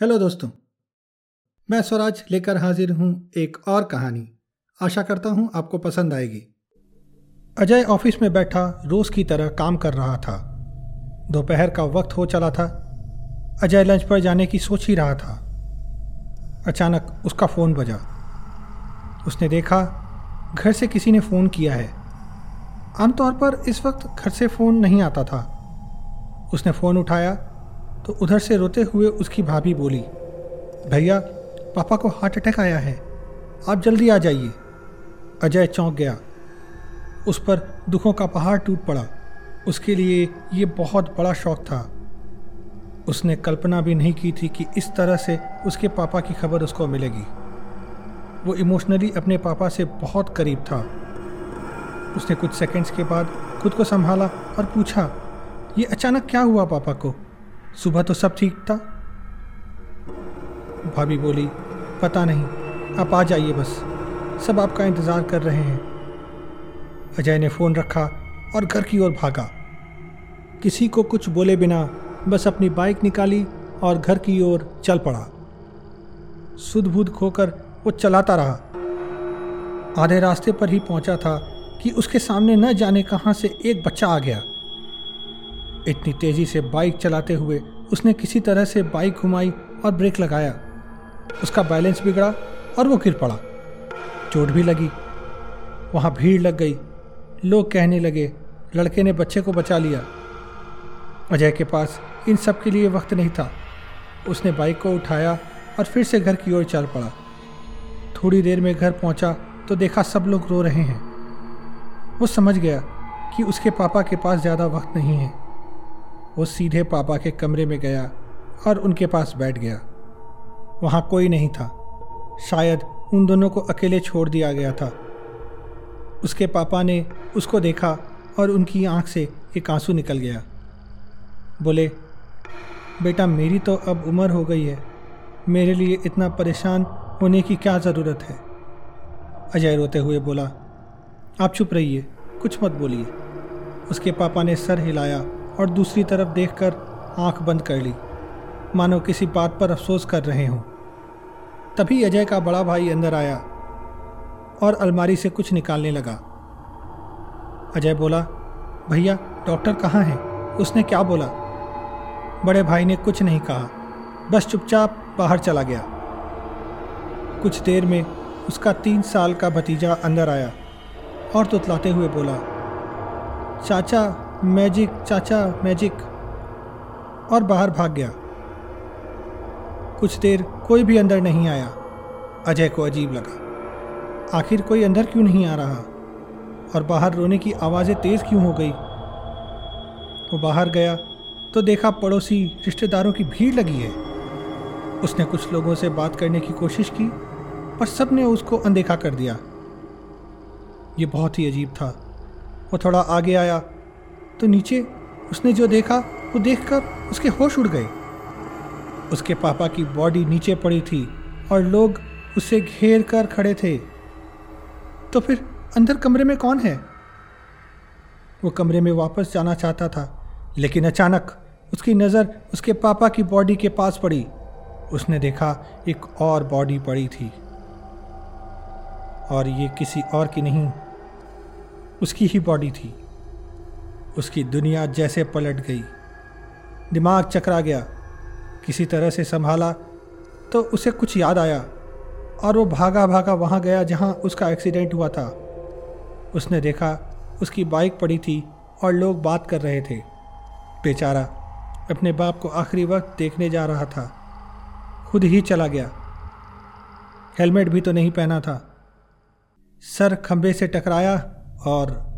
Hello दोस्तों, मैं स्वराज लेकर हाजिर हूँ एक और कहानी। आशा करता हूँ आपको पसंद आएगी। अजय ऑफ़िस में बैठा रोज की तरह काम कर रहा था। दोपहर का वक्त हो चला था। अजय लंच पर जाने की सोच ही रहा था। अचानक उसका फ़ोन बजा। उसने देखा, घर से किसी ने फ़ोन किया है। आमतौर पर इस वक्त घर से फ़ोन नहीं आता था। उसने फ़ोन उठाया तो उधर से रोते हुए उसकी भाभी बोली, भैया, पापा को हार्ट अटैक आया है। आप जल्दी आ जाइए। अजय चौंक गया। उस पर दुखों का पहाड़ टूट पड़ा। उसके लिए ये बहुत बड़ा शौक था। उसने कल्पना भी नहीं की थी कि इस तरह से उसके पापा की खबर उसको मिलेगी। वो इमोशनली अपने पापा से बहुत करीब था। उसने कुछ सेकंड्स के बाद खुद को संभाला और पूछा, ये अचानक क्या हुआ पापा को? सुबह तो सब ठीक था। भाभी बोली, पता नहीं, आप आ जाइए बस। सब आपका इंतज़ार कर रहे हैं। अजय ने फ़ोन रखा और घर की ओर भागा। किसी को कुछ बोले बिना बस अपनी बाइक निकाली और घर की ओर चल पड़ा। सुध बुध खोकर वो चलाता रहा। आधे रास्ते पर ही पहुँचा था कि उसके सामने न जाने कहाँ से एक बच्चा आ गया। इतनी तेज़ी से बाइक चलाते हुए उसने किसी तरह से बाइक घुमाई और ब्रेक लगाया। उसका बैलेंस बिगड़ा और वो गिर पड़ा। चोट भी लगी। वहाँ भीड़ लग गई। लोग कहने लगे, लड़के ने बच्चे को बचा लिया। अजय के पास इन सब के लिए वक्त नहीं था। उसने बाइक को उठाया और फिर से घर की ओर चल पड़ा। थोड़ी देर में घर पहुँचा तो देखा सब लोग रो रहे हैं। वो समझ गया कि उसके पापा के पास ज़्यादा वक्त नहीं है। वो सीधे पापा के कमरे में गया और उनके पास बैठ गया। वहाँ कोई नहीं था। शायद उन दोनों को अकेले छोड़ दिया गया था। उसके पापा ने उसको देखा और उनकी आँख से एक आँसू निकल गया। बोले, बेटा, मेरी तो अब उम्र हो गई है। मेरे लिए इतना परेशान होने की क्या ज़रूरत है? अजय रोते हुए बोला, आप चुप रहिए, कुछ मत बोलिए। उसके पापा ने सर हिलाया और दूसरी तरफ़ देखकर आँख बंद कर ली। मानो किसी बात पर अफसोस कर रहे हों। तभी अजय का बड़ा भाई अंदर आया और अलमारी से कुछ निकालने लगा। अजय बोला, भैया, डॉक्टर कहाँ है? उसने क्या बोला? बड़े भाई ने कुछ नहीं कहा। बस चुपचाप बाहर चला गया। कुछ देर में उसका तीन साल का भतीजा अंदर आया और तुतलाते हुए बोला, चाचा मैजिक, चाचा, मैजिक, और बाहर भाग गया। कुछ देर कोई भी अंदर नहीं आया। अजय को अजीब लगा। आखिर कोई अंदर क्यों नहीं आ रहा? और बाहर रोने की आवाज़ें तेज़ क्यों हो गई? वो बाहर गया तो देखा पड़ोसी रिश्तेदारों की भीड़ लगी है। उसने कुछ लोगों से बात करने की कोशिश की, पर सबने उसको अनदेखा कर दिया। ये बहुत ही अजीब था। वो थोड़ा आगे आया तो नीचे उसने जो देखा, वो देखकर उसके होश उड़ गए। उसके पापा की बॉडी नीचे पड़ी थी और लोग उसे घेर कर खड़े थे। तो फिर अंदर कमरे में कौन है? वो कमरे में वापस जाना चाहता था, लेकिन अचानक उसकी नज़र उसके पापा की बॉडी के पास पड़ी। उसने देखा एक और बॉडी पड़ी थी। और ये किसी और की नहीं, उसकी ही बॉडी थी। उसकी दुनिया जैसे पलट गई। दिमाग चकरा गया। किसी तरह से संभाला तो उसे कुछ याद आया और वो भागा भागा वहाँ गया जहाँ उसका एक्सीडेंट हुआ था। उसने देखा उसकी बाइक पड़ी थी और लोग बात कर रहे थे। बेचारा अपने बाप को आखिरी वक्त देखने जा रहा था। खुद ही चला गया। हेलमेट भी तो नहीं पहना था। सर खंबे से टकराया और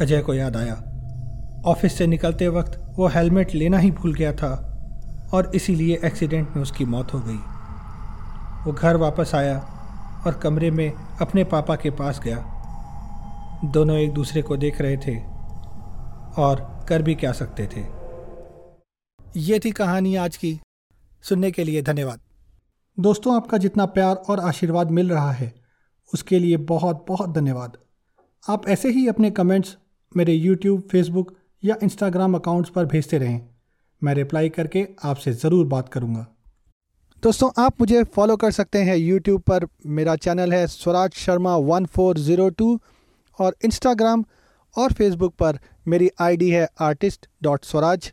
अजय को याद आया। ऑफ़िस से निकलते वक्त वो हेलमेट लेना ही भूल गया था और इसीलिए एक्सीडेंट में उसकी मौत हो गई। वो घर वापस आया और कमरे में अपने पापा के पास गया। दोनों एक दूसरे को देख रहे थे और कर भी क्या सकते थे। ये थी कहानी आज की। सुनने के लिए धन्यवाद। दोस्तों, आपका जितना प्यार और आशीर्वाद मिल रहा है, उसके लिए बहुत बहुत धन्यवाद। आप ऐसे ही अपने कमेंट्स मेरे यूट्यूब फेसबुक या इंस्टाग्राम अकाउंट्स पर भेजते रहें। मैं रिप्लाई करके आपसे ज़रूर बात करूँगा। दोस्तों, आप मुझे फॉलो कर सकते हैं यूट्यूब पर। मेरा चैनल है Swaraj Sharma one four zero two और इंस्टाग्राम और फेसबुक पर मेरी आईडी है आर्टिस्ट डॉट स्वराज।